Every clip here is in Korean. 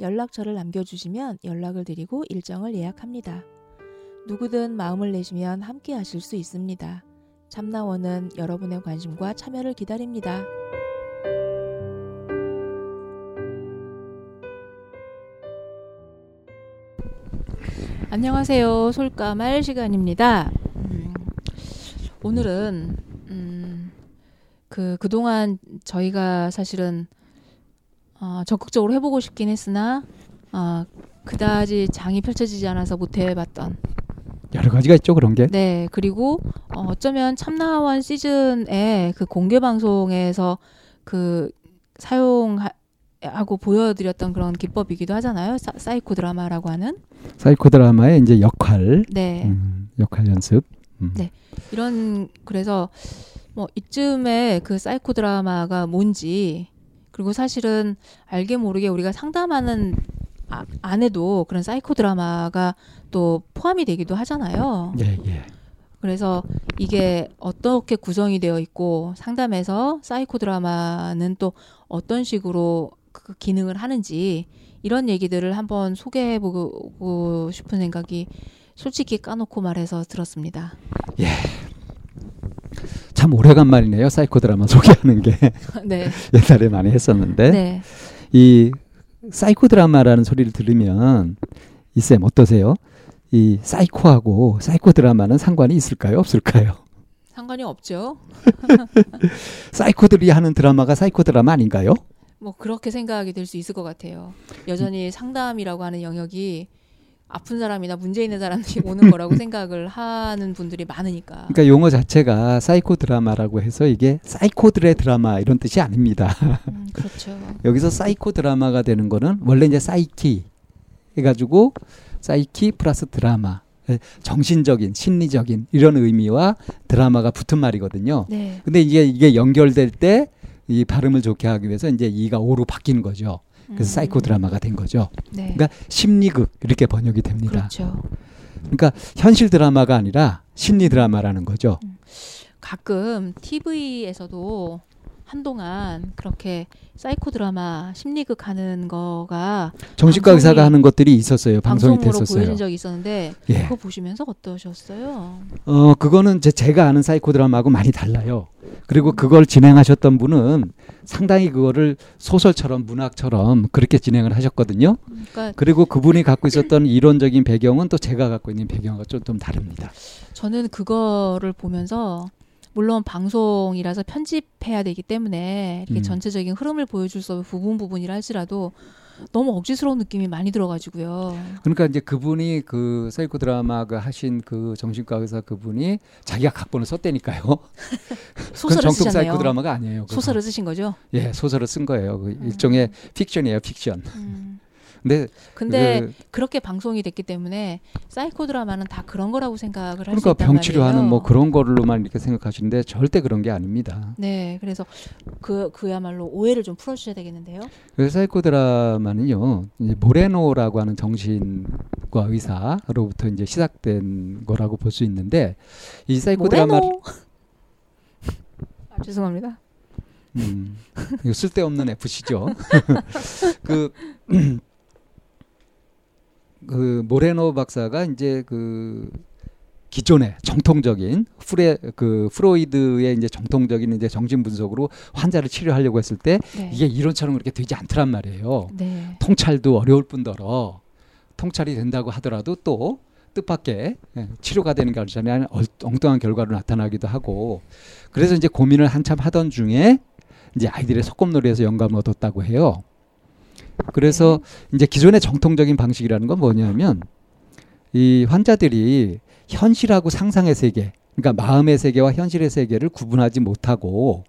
연락처를 남겨주시면 연락을 드리고 일정을 예약합니다. 누구든 마음을 내시면 함께 하실 수 있습니다. 참나원은 여러분의 관심과 참여를 기다립니다. 안녕하세요. 솔까말 시간입니다. 음, 오늘은 음, 그 그동안 저희가 사실은 어, 적극적으로 해보고 싶긴 했으나 어, 그다지 장이 펼쳐지지 않아서 못 해봤던 여러 가지가 있죠 그런 게. 네 그리고 어, 어쩌면 참나원 시즌에 그 공개 방송에서 그 사용하고 보여드렸던 그런 기법이기도 하잖아요 사, 사이코 드라마라고 하는 사이코 드라마의 이제 역할, 네 음, 역할 연습. 음. 네. 이런 그래서 뭐 이쯤에 그 사이코 드라마가 뭔지 그리고 사실은 알게 모르게 우리가 상담하는 아, 안에도 그런 사이코 드라마가 또 포함이 되기도 하잖아요. 예, 예. 그래서 이게 어떻게 구성이 되어 있고 상담에서 사이코 드라마는 또 어떤 식으로 그 기능을 하는지 이런 얘기들을 한번 소개해 보고 싶은 생각이 솔직히 까놓고 말해서 들었습니다. 참 오래간만이네요 사이코 드라마 소개하는 게 네. 옛날에 많이 했었는데 네. 이 사이코 드라마라는 소리를 들으면 이 쌤 어떠세요? 이 사이코하고 사이코 드라마는 상관이 있을까요? 없을까요? 상관이 없죠. 사이코들이 하는 드라마가 사이코 드라마 아닌가요? 뭐 그렇게 생각이 될 수 있을 것 같아요. 여전히 상담이라고 하는 영역이 아픈 사람이나 문제 있는 사람들이 오는 거라고 생각을 하는 분들이 많으니까. 그러니까 용어 자체가 사이코 드라마라고 해서 이게 사이코들의 드라마 이런 뜻이 아닙니다. 음, 그렇죠. 여기서 사이코 드라마가 되는 거는 원래 이제 사이키 해가지고 사이키 플러스 드라마 예, 정신적인 심리적인 이런 의미와 드라마가 붙은 말이거든요. 네. 근데 이게 이게 연결될 때 이 발음을 좋게 하기 위해서 이제 e가 o로 바뀌는 거죠. 그래서 음, 사이코 드라마가 된 거죠. 네. 그러니까 심리극 이렇게 번역이 됩니다. 그렇죠. 그러니까 현실 드라마가 아니라 심리 드라마라는 거죠. 가끔 TV에서도 한동안 그렇게 사이코 드라마 심리극 하는 거가 정신과 의사가 하는 것들이 있었어요. 방송이 됐었어요. 보여진 적이 있었는데 예. 그거 보시면서 어떠셨어요? 어, 그거는 제, 제가 아는 사이코 드라마하고 많이 달라요. 그리고 그걸 진행하셨던 분은 상당히 그거를 소설처럼 문학처럼 그렇게 진행을 하셨거든요. 그러니까 그리고 그분이 갖고 있었던 이론적인 배경은 또 제가 갖고 있는 배경과 좀, 좀 다릅니다. 저는 그거를 보면서 물론 방송이라서 편집해야 되기 때문에 이렇게 음. 전체적인 흐름을 보여줄 수 없는 부분 부분이라 할지라도 너무 억지스러운 느낌이 많이 들어가지고요. 그러니까 이제 그분이 그 사이코 드라마 그 하신 그 정신과 의사 그분이 자기가 각본을 썼다니까요. 그건 소설을 정통 쓰셨네요. 사이코 드라마가 아니에요. 그거. 소설을 쓰신 거죠? 예, 소설을 쓴 거예요. 그 일종의 픽션이에요, 픽션. 음. 근데 근데 그, 그렇게 방송이 됐기 때문에 사이코 드라마는 다 그런 거라고 생각을 그러니까 일단 병 치료하는. 뭐 그런 걸로만 이렇게 생각하시는데 절대 그런 게 아닙니다. 네, 그래서 그 그야말로 오해를 좀 풀어주셔야 되겠는데요. 그래서 사이코 드라마는요, 이제 모레노라고 하는 정신과 의사로부터 이제 시작된 거라고 볼 수 있는데 이 사이코 드라마. 아, 죄송합니다. 음, 쓸데없는 F시죠. 그, 그 모레노 박사가 이제 그 기존의 정통적인 프레 그 프로이드의 이제 정통적인 이제 정신 분석으로 환자를 치료하려고 했을 때 네. 이게 이론처럼 그렇게 되지 않더란 말이에요. 네. 통찰도 어려울 뿐더러 통찰이 된다고 하더라도 또 뜻밖의 예, 치료가 되는 게 아니라 엉뚱한 결과로 나타나기도 하고 그래서 이제 고민을 한참 하던 중에 이제 아이들의 소꿉놀이에서 영감을 얻었다고 해요. 그래서 이제 기존의 정통적인 방식이라는 건 뭐냐면 이 환자들이 현실하고 상상의 세계, 그러니까 마음의 세계와 현실의 세계를 구분하지 못하고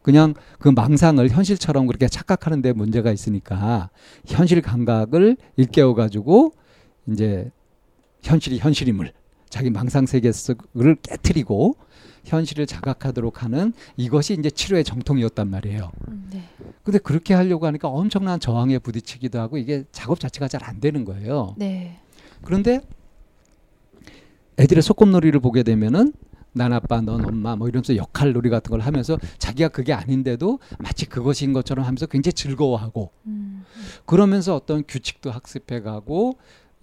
그냥 그 망상을 현실처럼 그렇게 착각하는 데 문제가 있으니까 현실 감각을 일깨워 가지고 이제 현실이 현실임을 자기 망상 세계를 깨뜨리고 현실을 자각하도록 하는 이것이 이제 치료의 정통이었단 말이에요. 음, 네. 근데 그렇게 하려고 하니까 엄청난 저항에 부딪히기도 하고 이게 작업 자체가 잘 안 되는 거예요. 네. 그런데 애들의 소꿉놀이를 보게 되면은 난 아빠, 넌 엄마, 뭐 이러면서 역할 놀이 같은 걸 하면서 자기가 그게 아닌데도 마치 그것인 것처럼 하면서 굉장히 즐거워하고 음, 그러면서 어떤 규칙도 학습해 가고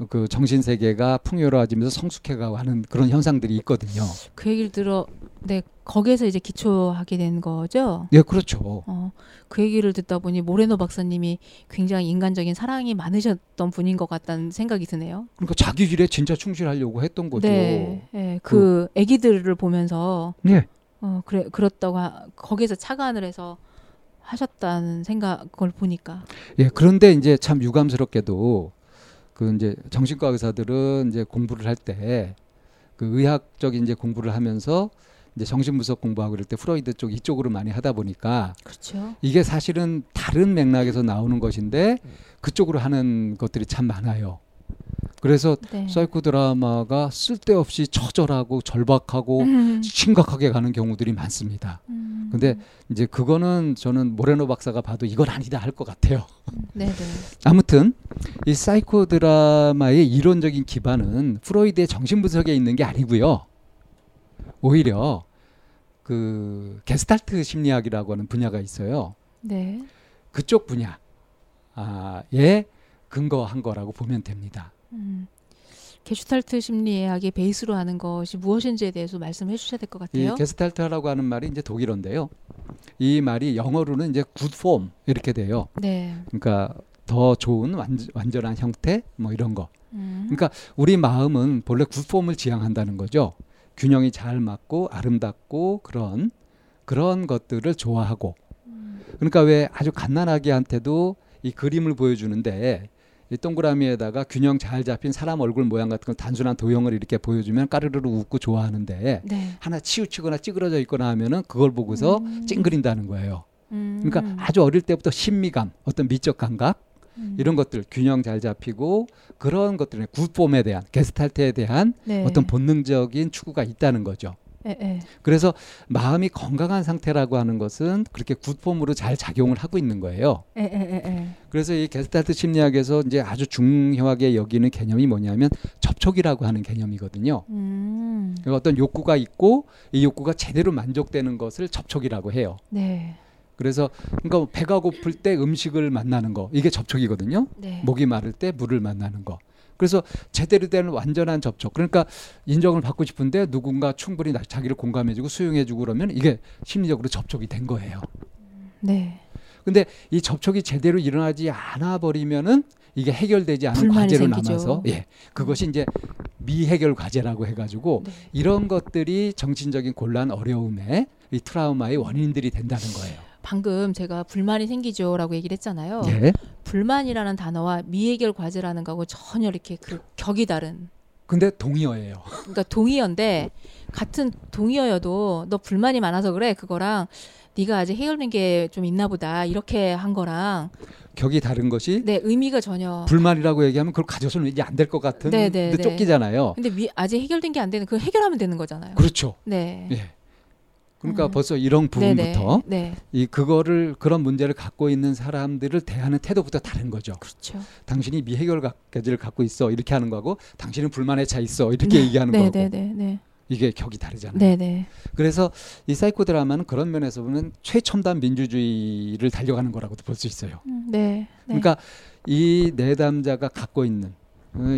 그 정신 세계가 풍요로워지면서 성숙해가고 하는 그런 현상들이 있거든요. 그 얘기를 들어, 네, 거기에서 이제 기초하게 된 거죠. 예, 그렇죠. 어, 그 얘기를 듣다 보니 모레노 박사님이 굉장히 인간적인 사랑이 많으셨던 분인 것 같다는 생각이 드네요. 그러니까 자기 일에 진짜 충실하려고 했던 거죠. 네, 네, 그 아기들을 보면서 예. 어, 그래 그렇다고 하, 거기에서 착안을 해서 하셨다는 생각을 보니까 예, 그런데 이제 참 유감스럽게도 그 이제 정신과 의사들은 이제 공부를 할 때 그 의학적인 이제 공부를 하면서 이제 정신분석 공부하고 그럴 때 프로이드 쪽 이쪽으로 많이 하다 보니까 그렇죠. 이게 사실은 다른 맥락에서 나오는 것인데 그쪽으로 하는 것들이 참 많아요. 그래서 네. 사이코 드라마가 쓸데없이 처절하고 절박하고 음, 심각하게 가는 경우들이 많습니다. 음, 근데 이제 그거는 저는 모레노 박사가 봐도 이건 아니다 할 것 같아요. 네, 네. 아무튼 이 사이코 드라마의 이론적인 기반은 프로이드의 정신분석에 있는 게 아니고요. 오히려 그 게스탈트 심리학이라고 하는 분야가 있어요. 네. 그쪽 분야에 근거한 거라고 보면 됩니다. 음. 게슈탈트 심리학이 베이스로 하는 것이 무엇인지에 대해서 말씀해 주셔야 될 것 같아요. 게스탈트라고 하는 말이 이제 독일어인데요. 이 말이 영어로는 이제 form 이렇게 돼요. 네. 그러니까 더 좋은 완, 완전한 형태 뭐 이런 거. 음. 그러니까 우리 마음은 본래 굿폼을 지향한다는 거죠. 균형이 잘 맞고 아름답고 그런 그런 것들을 좋아하고. 음. 그러니까 왜 아주 갓난아기한테도 이 그림을 보여주는데 이 동그라미에다가 균형 잘 잡힌 사람 얼굴 모양 같은 걸 단순한 도형을 이렇게 보여주면 까르르르 웃고 좋아하는데 네. 하나 치우치거나 찌그러져 있거나 하면은 그걸 보고서 음. 찡그린다는 거예요. 음. 그러니까 아주 어릴 때부터 신미감, 어떤 미적 감각 음. 이런 것들 균형 잘 잡히고 그런 것들의 굿폼에 대한 게스탈트에 대한 네. 어떤 본능적인 추구가 있다는 거죠. 예, 예. 그래서 마음이 건강한 상태라고 하는 것은 그렇게 굿폼으로 잘 작용을 하고 있는 거예요. 예, 예. 그래서 이 게스탈트 심리학에서 이제 아주 중요하게 여기는 개념이 뭐냐면 접촉이라고 하는 개념이거든요. 음. 그러니까 어떤 욕구가 있고 이 욕구가 제대로 만족되는 것을 접촉이라고 해요. 네. 그래서 그러니까 배가 고플 때 음식을 만나는 거 이게 접촉이거든요. 네. 목이 마를 때 물을 만나는 거. 그래서 제대로 된 완전한 접촉. 그러니까 인정을 받고 싶은데 누군가 충분히 나- 자기를 공감해주고 수용해주고 그러면 이게 심리적으로 접촉이 된 거예요. 네. 근데 이 접촉이 제대로 일어나지 않아 버리면은 이게 해결되지 않은 과제로 생기죠. 남아서 예 그것이 이제 미해결 과제라고 해가지고 네. 이런 것들이 정신적인 곤란 어려움에 이 트라우마의 원인들이 된다는 거예요. 방금 제가 불만이 생기죠라고 얘기를 했잖아요. 예. 불만이라는 단어와 미해결 과제라는 거하고 전혀 이렇게 그 격이 다른. 근데 동의어예요. 그러니까 동의어인데 같은 동의어여도 너 불만이 많아서 그래 그거랑 네가 아직 해결된 게 좀 있나 보다 이렇게 한 거랑 격이 다른 것이 네 의미가 전혀 불만이라고 얘기하면 그걸 가져서는 이제 안 될 것 같은 네, 네, 데 네. 쫓기잖아요. 근데 미, 아직 해결된 게 안 되는 그 해결하면 되는 거잖아요. 그렇죠. 네. 예. 그러니까 음. 벌써 이런 부분부터 네, 네. 이 그거를 그런 문제를 갖고 있는 사람들을 대하는 태도부터 다른 거죠. 그렇죠. 당신이 미해결 과제를 갖고 있어 이렇게 하는 거고 당신은 불만에 차 있어 이렇게 얘기하는 네, 거고 네, 네, 네. 이게 격이 다르잖아요. 네, 네. 그래서 이 사이코 드라마는 그런 면에서 보면 최첨단 민주주의를 달려가는 거라고도 볼 수 있어요. 음, 네. 네. 그러니까 이 내담자가 갖고 있는 어,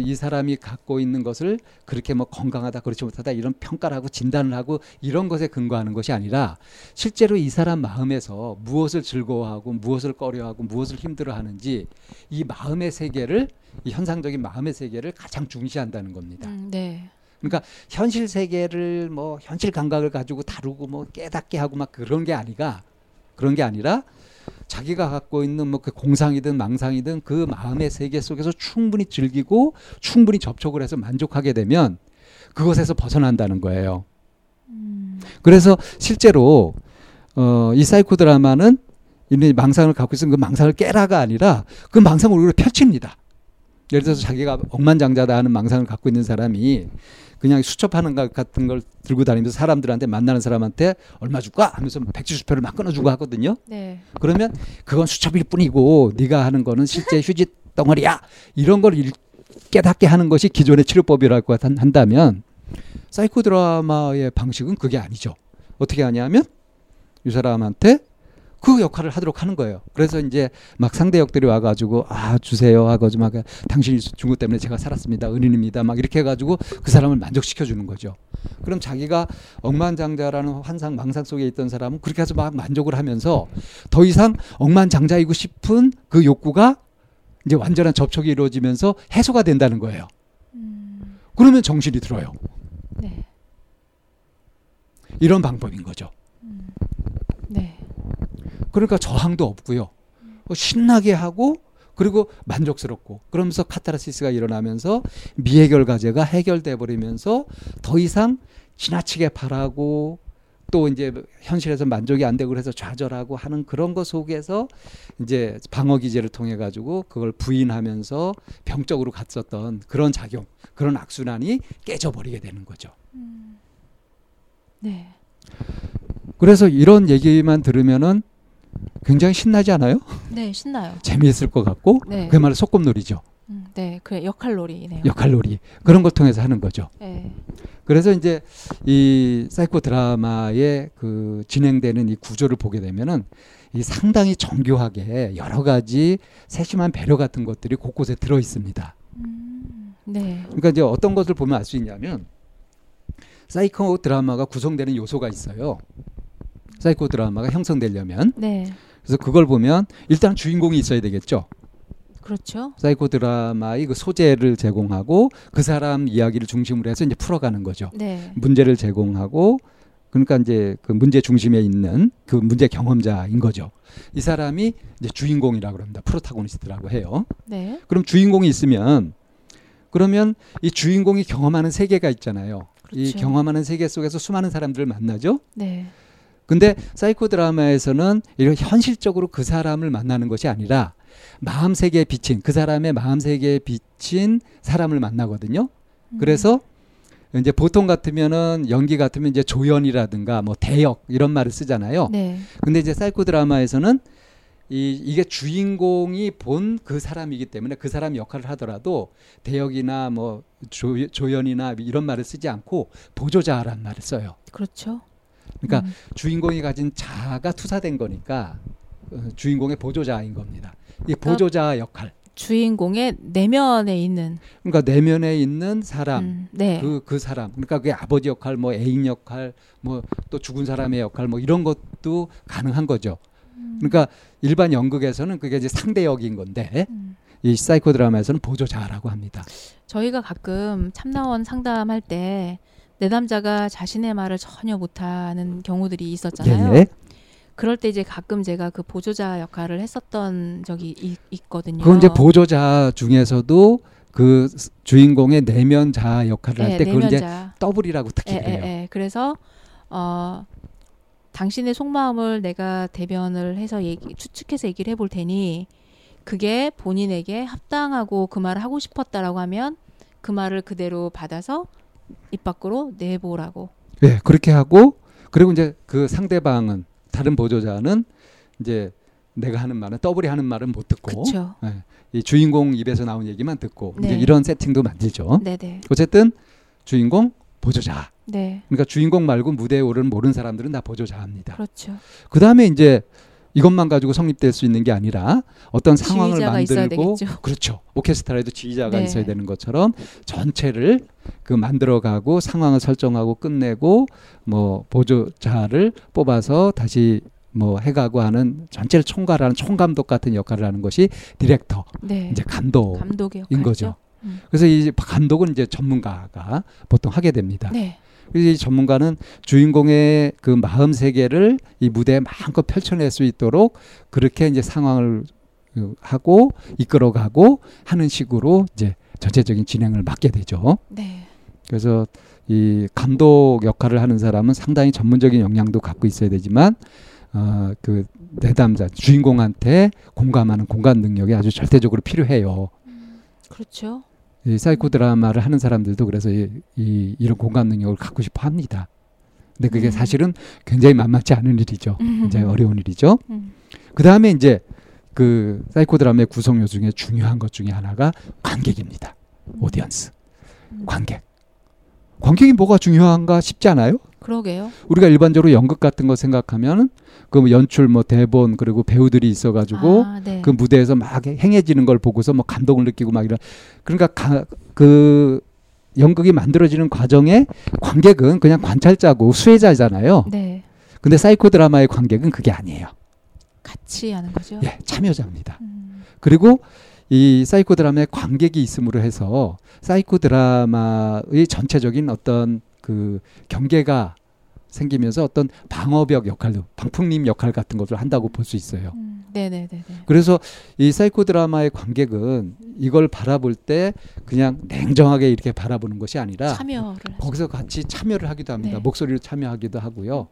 이 사람이 갖고 있는 것을 그렇게 뭐 건강하다 그렇지 못하다 이런 평가를 하고 진단을 하고 이런 것에 근거하는 것이 아니라 실제로 이 사람 마음에서 무엇을 즐거워하고 무엇을 꺼려하고 무엇을 힘들어하는지 이 마음의 세계를 이 현상적인 마음의 세계를 가장 중시한다는 겁니다. 음, 네. 그러니까 현실 세계를 뭐 현실 감각을 가지고 다루고 뭐 깨닫게 하고 막 그런 게 아니라 그런 게 아니라 자기가 갖고 있는 뭐 그 공상이든 망상이든 그 마음의 세계 속에서 충분히 즐기고 충분히 접촉을 해서 만족하게 되면 그것에서 벗어난다는 거예요. 음, 그래서 실제로 어, 이 사이코 드라마는 이미 망상을 갖고 있으면 그 망상을 깨라가 아니라 그 망상을 오히려 펼칩니다. 예를 들어서 자기가 억만장자다 하는 망상을 갖고 있는 사람이 그냥 수첩하는 것 같은 걸 들고 다니면서 사람들한테 만나는 사람한테 얼마 줄까 하면서 백지 수표를 막 끊어주고 하거든요. 네. 그러면 그건 수첩일 뿐이고 네가 하는 거는 실제 휴지 덩어리야 이런 걸 일- 깨닫게 하는 것이 기존의 치료법이라고 한- 한다면 사이코 드라마의 방식은 그게 아니죠. 어떻게 하냐면 이 사람한테 그 역할을 하도록 하는 거예요. 그래서 이제 막 상대 역들이 와가지고 아 주세요 하고 좀막 당신이 준것 때문에 제가 살았습니다 은인입니다 막 이렇게 해가지고 그 사람을 만족시켜 주는 거죠. 그럼 자기가 억만장자라는 환상 망상 속에 있던 사람은 그렇게 해서 막 만족을 하면서 더 이상 억만장자이고 싶은 그 욕구가 이제 완전한 접촉이 이루어지면서 해소가 된다는 거예요. 음, 그러면 정신이 들어요. 네. 이런 방법인 거죠. 그러니까 저항도 없고요. 어, 신나게 하고 그리고 만족스럽고 그러면서 카타르시스가 일어나면서 미해결 과제가 해결돼 버리면서 더 이상 지나치게 바라고 또 이제 현실에서 만족이 안 되고 그래서 좌절하고 하는 그런 것 속에서 이제 방어 기제를 통해 가지고 그걸 부인하면서 병적으로 갔었던 그런 작용 그런 악순환이 깨져 버리게 되는 거죠. 음, 네. 그래서 이런 얘기만 들으면은 굉장히 신나지 않아요? 네, 신나요. 재미있을 것 같고 네. 그야말로 소꿉놀이죠. 음, 네, 그 역할놀이네요. 역할놀이 그런 걸 통해서 하는 거죠. 네. 그래서 이제 이 사이코 드라마의 그 진행되는 이 구조를 보게 되면은 이 상당히 정교하게 여러 가지 세심한 배려 같은 것들이 곳곳에 들어 있습니다. 음, 네. 그러니까 이제 어떤 것을 보면 알 수 있냐면 사이코 드라마가 구성되는 요소가 있어요. 사이코 드라마가 형성되려면 네. 그래서 그걸 보면 일단 주인공이 있어야 되겠죠. 그렇죠. 사이코 드라마의 그 소재를 제공하고 그 사람 이야기를 중심으로 해서 이제 풀어가는 거죠. 네. 문제를 제공하고 그러니까 이제 그 문제 중심에 있는 그 문제 경험자인 거죠. 이 사람이 이제 주인공이라고 합니다. protagonist라고 해요. 네. 그럼 주인공이 있으면 그러면 이 주인공이 경험하는 세계가 있잖아요. 이 그렇죠. 경험하는 세계 속에서 수많은 사람들을 만나죠. 네. 근데 사이코 드라마에서는 이런 현실적으로 그 사람을 만나는 것이 아니라 마음 세계에 비친 그 사람의 마음 세계에 비친 사람을 만나거든요. 음, 그래서 이제 보통 같으면은 연기 같으면 이제 조연이라든가 뭐 대역 이런 말을 쓰잖아요. 네. 근데 이제 사이코 드라마에서는 이 이게 주인공이 본 그 사람이기 때문에 그 사람 역할을 하더라도 대역이나 뭐 조, 조연이나 이런 말을 쓰지 않고 보조자란 말을 써요. 그렇죠. 그러니까 음, 주인공이 가진 자아가 투사된 거니까 어, 주인공의 보조자인 겁니다. 이 보조자 역할. 주인공의 내면에 있는 그러니까 내면에 있는 사람, 음, 네. 그 그 사람. 그러니까 그게 아버지 역할, 뭐 애인 역할, 뭐 또 죽은 사람의 역할, 뭐 이런 것도 가능한 거죠. 음, 그러니까 일반 연극에서는 그게 이제 상대 역인 건데 음. 이 사이코 드라마에서는 보조자라고 합니다. 저희가 가끔 참나원 상담할 때 내담자가 자신의 말을 전혀 못하는 경우들이 있었잖아요. 예. 그럴 때 이제 가끔 제가 그 보조자 역할을 했었던 적이 이- 있거든요. 그건 이제 보조자 중에서도 그 스- 주인공의 내면 자아 역할을 예, 할때 그걸 이제 내면자. 더블이라고 특히 예, 그래요. 예, 예. 그래서 어 당신의 속마음을 내가 대변을 해서 얘기, 추측해서 얘기를 해볼 테니 그게 본인에게 합당하고 그 말을 하고 싶었다라고 하면 그 말을 그대로 받아서 입 밖으로 내보라고. 예, 그렇게 하고 그리고 이제 그 상대방은 다른 보조자는 이제 내가 하는 말은 더블이 하는 말은 못 듣고. 예, 이 주인공 입에서 나온 얘기만 듣고 이제 네. 이런 세팅도 만들죠. 네네. 어쨌든 주인공 보조자. 네. 그러니까 주인공 말고 무대에 오르는 모르는 사람들은 다 보조자입니다. 그렇죠. 그 다음에 이제 이것만 가지고 성립될 수 있는 게 아니라 어떤 상황을 만들고. 그렇죠. 오케스트라에도 지휘자가 네. 있어야 되는 것처럼 전체를 그 만들어가고 상황을 설정하고 끝내고 뭐 보조자를 뽑아서 다시 뭐 해가고 하는 전체를 총괄하는 총감독 같은 역할을 하는 것이 디렉터 네. 이제 감독인. 거죠. 음. 그래서 이 감독은 이제 전문가가 보통 하게 됩니다. 네. 그래서 이 전문가는 주인공의 그 마음 세계를 이 무대에 마음껏 펼쳐낼 수 있도록 그렇게 이제 상황을 그 하고 이끌어가고 하는 식으로 이제 전체적인 진행을 맡게 되죠. 네. 그래서 이 감독 역할을 하는 사람은 상당히 전문적인 역량도 갖고 있어야 되지만 어, 그 내담자 주인공한테 공감하는 공감 능력이 아주 절대적으로 필요해요. 그렇죠. 이 사이코 드라마를 하는 사람들도 그래서 이, 이 이런 공감 능력을 갖고 싶어 합니다. 근데 그게 음. 사실은 굉장히 만만치 않은 일이죠. 굉장히 어려운 일이죠. 음. 그 다음에 이제 그 사이코 드라마의 구성 요소 중에 중요한 것 중에 하나가 관객입니다. audience, 음. 관객. 관객이 뭐가 중요한가 싶지 않아요? 그러게요. 우리가 일반적으로 연극 같은 거 생각하면 그뭐 연출 뭐 대본 그리고 배우들이 있어가지고 아, 네. 그 무대에서 막 행해지는 걸 보고서 뭐 감동을 느끼고 막 이런 그러니까 가, 그 연극이 만들어지는 과정에 관객은 그냥 관찰자고 수혜자잖아요. 네. 근데 사이코 드라마의 관객은 그게 아니에요. 같이 하는 거죠. 예, 참여자입니다. 음. 그리고 이 사이코 드라마에 관객이 있음으로 해서 사이코 드라마의 전체적인 어떤 그 경계가 생기면서 어떤 방어벽 역할도 방풍림 역할 같은 것을 한다고 볼 수 있어요. 음. 네네네네. 그래서 이 사이코 드라마의 관객은 이걸 바라볼 때 그냥 냉정하게 이렇게 바라보는 것이 아니라 참여를. 거기서 같이 참여를 하기도 합니다. 네. 목소리를 참여하기도 하고요.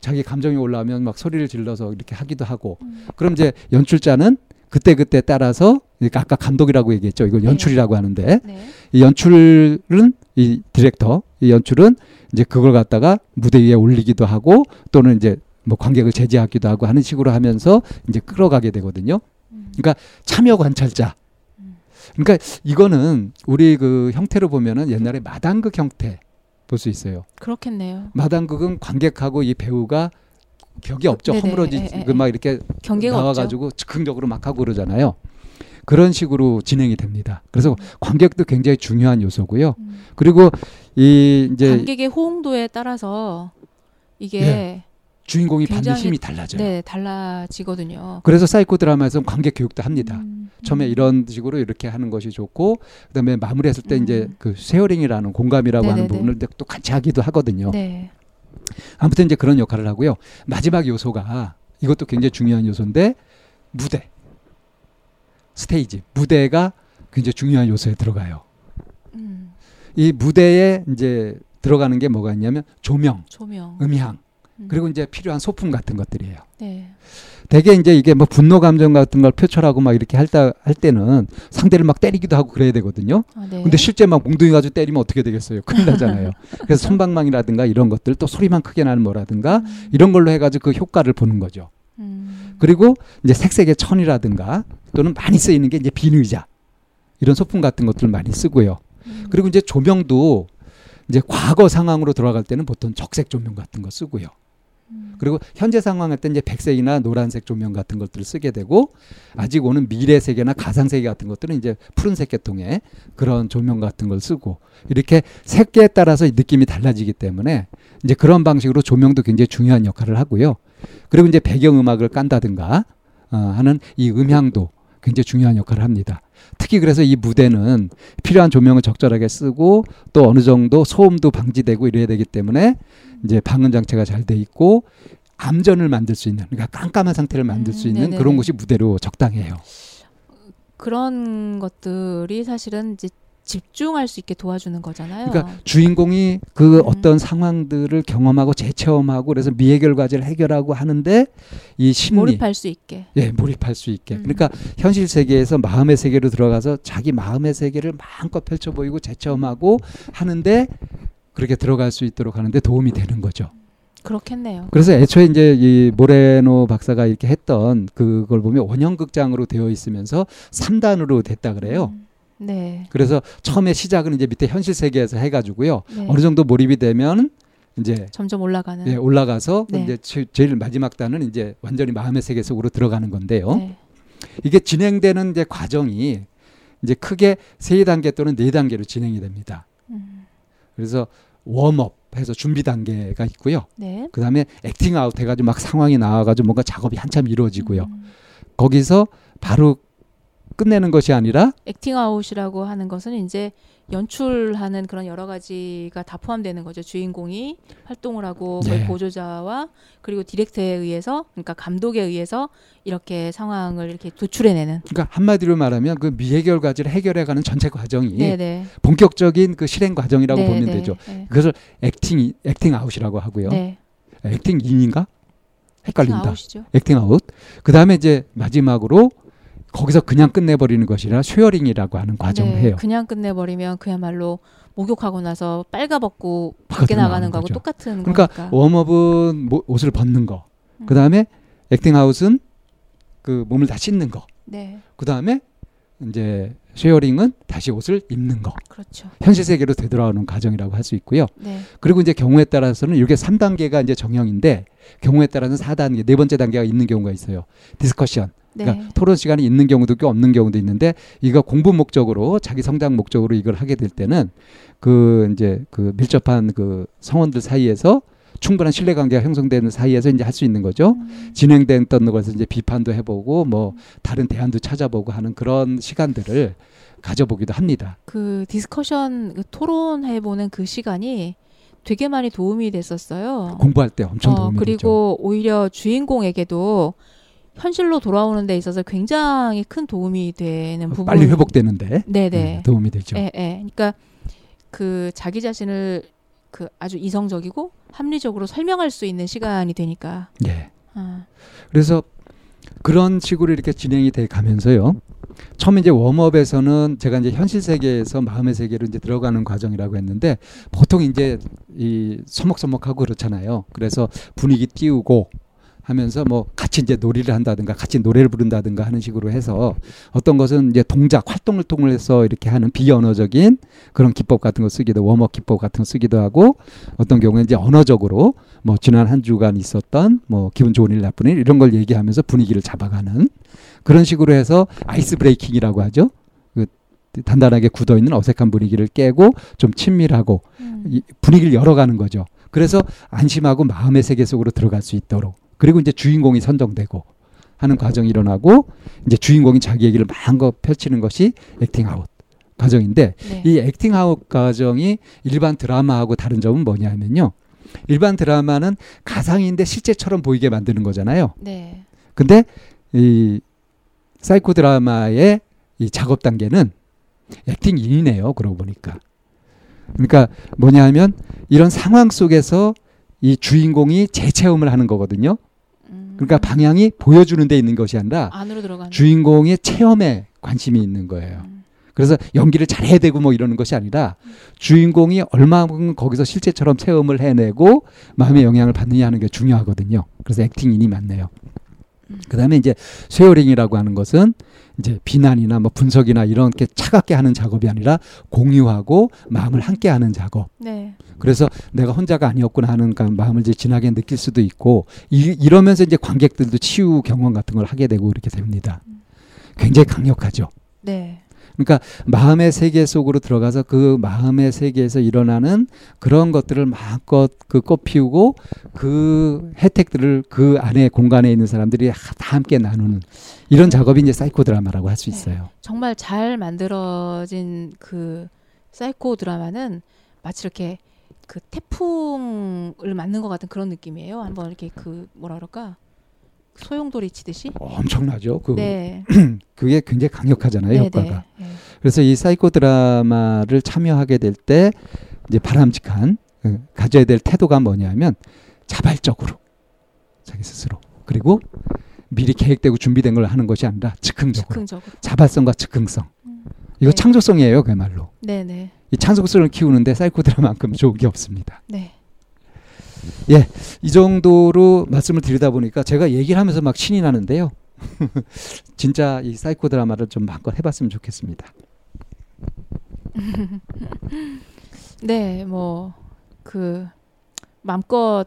자기 감정이 올라오면 막 소리를 질러서 이렇게 하기도 하고. 음. 그럼 이제 연출자는 그때 그때 따라서 아까 감독이라고 얘기했죠. 이걸 네. 연출이라고 하는데 네. 이 연출은 이 디렉터 이 연출은 이제 그걸 갖다가 무대 위에 올리기도 하고 또는 이제 뭐 관객을 제지하기도 하고 하는 식으로 하면서 이제 끌어가게 되거든요. 음. 그러니까 참여 관찰자. 음. 그러니까 이거는 우리 그 형태로 보면은 옛날에 마당극 형태 볼 수 있어요. 그렇겠네요. 마당극은 관객하고 이 배우가 격이 없죠. 네네. 허물어지 에, 에, 그막 이렇게 나와가지고 즉흥적으로 막 하고 그러잖아요. 그런 식으로 진행이 됩니다. 그래서 음. 관객도 굉장히 중요한 요소고요. 없죠. 음. 그리고 이 이제 관객의 호응도에 따라서 이게 예, 주인공이 받는 힘이 달라져요. 네 달라지거든요. 그래서 사이코 드라마에서는 관객 교육도 합니다. 음. 처음에 음. 이런 식으로 이렇게 하는 것이 좋고 그다음에 마무리했을 때 음. 이제 그 sharing이라는 공감이라고 하는 네네네. 부분을 또 같이 하기도 하거든요. 네. 아무튼 이제 그런 역할을 하고요. 마지막 요소가 이것도 굉장히 중요한 요소인데 무대, 스테이지, 무대가 굉장히 중요한 요소에 들어가요. 음. 이 무대에 이제 들어가는 게 뭐가 있냐면 조명, 조명. 음향, 음. 그리고 이제 필요한 소품 같은 것들이에요. 네. 대개 이제 이게 뭐 분노 감정 같은 걸 표출하고 막 이렇게 할, 때, 할 때는 상대를 막 때리기도 하고 그래야 되거든요. 아, 네. 근데 실제 막 몽둥이 가지고 때리면 어떻게 되겠어요? 큰일 나잖아요. 그래서 손방망이라든가 이런 것들 또 소리만 크게 나는 뭐라든가 음. 이런 걸로 해가지고 그 효과를 보는 거죠. 음. 그리고 이제 색색의 천이라든가 또는 많이 쓰이는 게 이제 비의자 이런 소품 같은 것들 많이 쓰고요. 음. 그리고 이제 조명도 이제 과거 상황으로 돌아갈 때는 보통 적색 조명 같은 거 쓰고요. 음. 그리고 현재 상황 할때 이제 백색이나 노란색 조명 같은 것들을 쓰게 되고 아직 오는 미래 세계나 가상 세계 같은 것들은 이제 푸른색 계통의 그런 조명 같은 걸 쓰고 이렇게 색계에 따라서 이 느낌이 달라지기 때문에 이제 그런 방식으로 조명도 굉장히 중요한 역할을 하고요. 그리고 이제 배경 음악을 깐다든가 어, 하는 이 음향도 굉장히 중요한 역할을 합니다. 특히 그래서 이 무대는 필요한 조명을 적절하게 쓰고 또 어느 정도 소음도 방지되고 이래야 되기 때문에 이제 방음 장치가 잘 돼 있고 암전을 만들 수 있는 그러니까 깜깜한 상태를 만들 수 음, 있는 네네네. 그런 곳이 무대로 적당해요. 그런 것들이 사실은 이제 집중할 수 있게 도와주는 거잖아요. 그러니까 주인공이 그 음. 어떤 상황들을 경험하고 재체험하고 그래서 미해 결 과제를 해결하고 하는데 이 심리 몰입할 수 있게. 예, 몰입할 수 있게. 음. 그러니까 현실 세계에서 마음의 세계로 들어가서 자기 마음의 세계를 마음껏 펼쳐 보이고 재체험하고 하는데 그렇게 들어갈 수 있도록 하는데 도움이 되는 거죠. 그렇겠네요. 그래서 애초에 이제 이 모레노 박사가 이렇게 했던 그걸 보면 원형 극장으로 되어 있으면서 3단으로 됐다 그래요. 음. 네. 그래서 처음에 시작은 이제 밑에 현실 세계에서 해가지고요. 네. 어느 정도 몰입이 되면 이제 점점 올라가는. 예, 올라가서 네. 이제 제- 제일 마지막 단은 이제 완전히 마음의 세계 속으로 들어가는 건데요. 네. 이게 진행되는 이제 과정이 이제 크게 세 단계 또는 네 단계로 진행이 됩니다. 음. 그래서 warm up 해서 준비 단계가 있고요. 네. 그다음에 acting out 해가지고 막 상황이 나와가지고 뭔가 작업이 한참 이루어지고요. 음. 거기서 바로 끝내는 것이 아니라 acting out이라고 하는 것은 이제 연출하는 그런 여러 가지가 다 포함되는 거죠. 주인공이 활동을 하고 네. 보조자와 그리고 디렉터에 의해서 그러니까 감독에 의해서 이렇게 상황을 이렇게 도출해내는. 그러니까 한마디로 말하면 그 미해결 과제를 해결해가는 전체 과정이 네네. 본격적인 그 실행 과정이라고 네, 보면 네, 되죠. 네. 그것을 acting acting out이라고 하고요. 네. acting in인가? 헷갈린다. acting out. 그 다음에 이제 마지막으로 거기서 그냥 끝내버리는 것이 아니라 sharing이라고 하는 과정을 네, 해요. 그냥 끝내버리면 그야말로 목욕하고 나서 빨가벗고 밖에 나가는 나가는 거하고 거죠. 똑같은 그러니까 거니까. warm up은 모- 옷을 벗는 거. 음. 그 다음에 acting out은 그 몸을 다 씻는 거. 네, 그 다음에 이제 sharing은 다시 옷을 입는 거. 그렇죠. 현실 세계로 되돌아오는 과정이라고 할 수 있고요. 네, 그리고 이제 경우에 따라서는 이게 3단계가 이제 정형인데 경우에 따라서는 4단계, 네 번째 단계가 있는 경우가 있어요. discussion. 네, 그러니까 토론 시간이 있는 경우도 있고 없는 경우도 있는데 이거 공부 목적으로 자기 성장 목적으로 이걸 하게 될 때는 그 이제 그 밀접한 그 성원들 사이에서 충분한 신뢰 관계가 형성되는 사이에서 이제 할 수 있는 거죠. 음, 진행됐던 것에서 이제 비판도 해보고 뭐 다른 대안도 찾아보고 하는 그런 시간들을 가져보기도 합니다. 그 discussion 그 토론해보는 그 시간이 되게 많이 도움이 됐었어요. 공부할 때 엄청 어, 도움이 되죠. 그리고 오히려 주인공에게도 현실로 돌아오는 데 있어서 굉장히 큰 도움이 되는 부분. 빨리 회복되는데 네네. 네, 도움이 되죠. 예, 예. 그러니까 그 자기 자신을 그 아주 이성적이고 합리적으로 설명할 수 있는 시간이 되니까. 예. 아, 그래서 그런 식으로 이렇게 진행이 돼 가면서요. 처음 이제 웜업에서는 제가 이제 현실 세계에서 마음의 세계로 이제 들어가는 과정이라고 했는데 보통 이제 이 서먹서먹하고 그렇잖아요. 그래서 분위기 띄우고 하면서 뭐 같이 이제 놀이를 한다든가 같이 노래를 부른다든가 하는 식으로 해서 어떤 것은 이제 동작 활동을 통해서 이렇게 하는 비언어적인 그런 기법 같은 거 쓰기도 warm up 기법 같은 거 쓰기도 하고 어떤 경우에 이제 언어적으로 뭐 지난 한 주간 있었던 뭐 기분 좋은 일 나쁜 일 이런 걸 얘기하면서 분위기를 잡아가는 그런 식으로 해서 ice breaking이라고 하죠. 그 단단하게 굳어 있는 어색한 분위기를 깨고 좀 친밀하고 음. 이 분위기를 열어가는 거죠. 그래서 안심하고 마음의 세계 속으로 들어갈 수 있도록 그리고 이제 주인공이 선정되고 하는 과정이 일어나고 이제 주인공이 자기 얘기를 마음껏 펼치는 것이 acting out 과정인데 네. 이 acting out 과정이 일반 드라마하고 다른 점은 뭐냐면요. 일반 드라마는 가상인데 실제처럼 보이게 만드는 거잖아요. 네. 근데 이 사이코 드라마의 이 작업 단계는 acting in이네요. 그러고 보니까. 그러니까 뭐냐 하면 이런 상황 속에서 이 주인공이 재체험을 하는 거거든요. 음. 그러니까 방향이 보여주는 데 있는 것이 아니라. 주인공의 체험에 관심이 있는 거예요. 음. 그래서 연기를 잘해야 되고 뭐 이러는 것이 아니라 주인공이 얼마만큼 거기서 실제처럼 체험을 해내고 마음의 영향을 받느냐 하는 게 중요하거든요. 그래서 acting in이 맞네요. 음. 그다음에 이제 sharing이라고 하는 것은 이제 비난이나 뭐 분석이나 이런 게 차갑게 하는 작업이 아니라 공유하고 마음을 함께 하는 작업. 네. 그래서 내가 혼자가 아니었구나 하는 그 마음을 이제 진하게 느낄 수도 있고 이, 이러면서 이제 관객들도 치유 경험 같은 걸 하게 되고 이렇게 됩니다. 굉장히 강력하죠. 네. 그러니까 마음의 세계 속으로 들어가서 그 마음의 세계에서 일어나는 그런 것들을 마음껏 그 꽃피우고 그 혜택들을 그 안에 공간에 있는 사람들이 하- 다 함께 나누는 이런 작업이 이제 사이코 드라마라고 할수 네. 있어요. 정말 잘 만들어진 그 사이코 드라마는 마치 이렇게 그 태풍을 맞는 것 같은 그런 느낌이에요. 한번 이렇게 그 뭐라 그럴까 소용돌이 치듯이. 엄청나죠. 그 네. 그게 굉장히 강력하잖아요, 네, 효과가. 네. 네. 그래서 이 사이코 드라마를 참여하게 될 때 이제 바람직한 어, 가져야 될 태도가 뭐냐면 자발적으로 자기 스스로 그리고 미리 계획되고 준비된 걸 하는 것이 아니라 즉흥적으로 즉흥적으로. 자발성과 즉흥성 음. 이거 네. 창조성이에요 그야말로 네, 네. 이 창조성을 키우는데 사이코 드라마만큼 좋은 게 없습니다 네. 이 정도로 말씀을 드리다 보니까 제가 얘기를 하면서 막 신이 나는데요. 진짜 이 사이코 드라마를 좀 마음껏 해봤으면 좋겠습니다. 네, 뭐 그 마음껏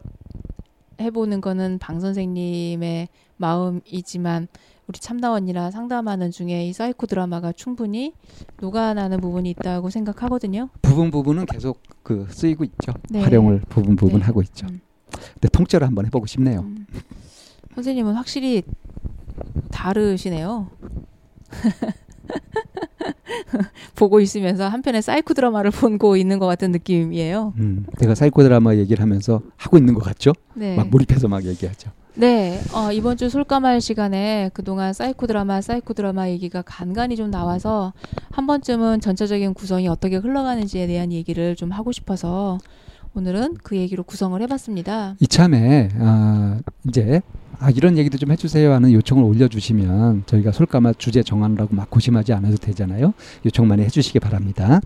해보는 거는 방 선생님의 마음이지만 우리 참나원이랑 상담하는 중에 이 사이코 드라마가 충분히 녹아나는 부분이 있다고 생각하거든요. 부분 부분은 계속 그 쓰이고 있죠. 네. 활용을 부분 부분 네. 하고 있죠. 음. 근데 통째로 한번 해보고 싶네요. 음. 선생님은 확실히 다르시네요. 보고 있으면서 한편의 사이코 드라마를 보고 있는 것 같은 느낌이에요. 음, 제가 사이코 드라마 얘기를 하면서 하고 있는 것 같죠? 네. 막 몰입해서 막 얘기하죠. 네, 어, 이번 주 솔까말 시간에 그동안 사이코 드라마, 사이코 드라마 얘기가 간간히 좀 나와서 한 번쯤은 전체적인 구성이 어떻게 흘러가는지에 대한 얘기를 좀 하고 싶어서 오늘은 그 얘기로 구성을 해봤습니다. 이참에 아, 이제 아, 이런 얘기도 좀 해주세요 하는 요청을 올려주시면 저희가 솔까마 주제 정하느라고 막 고심하지 않아도 되잖아요. 요청 많이 해주시기 바랍니다.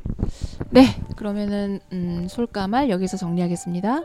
네, 그러면은 음, 솔까말 여기서 정리하겠습니다.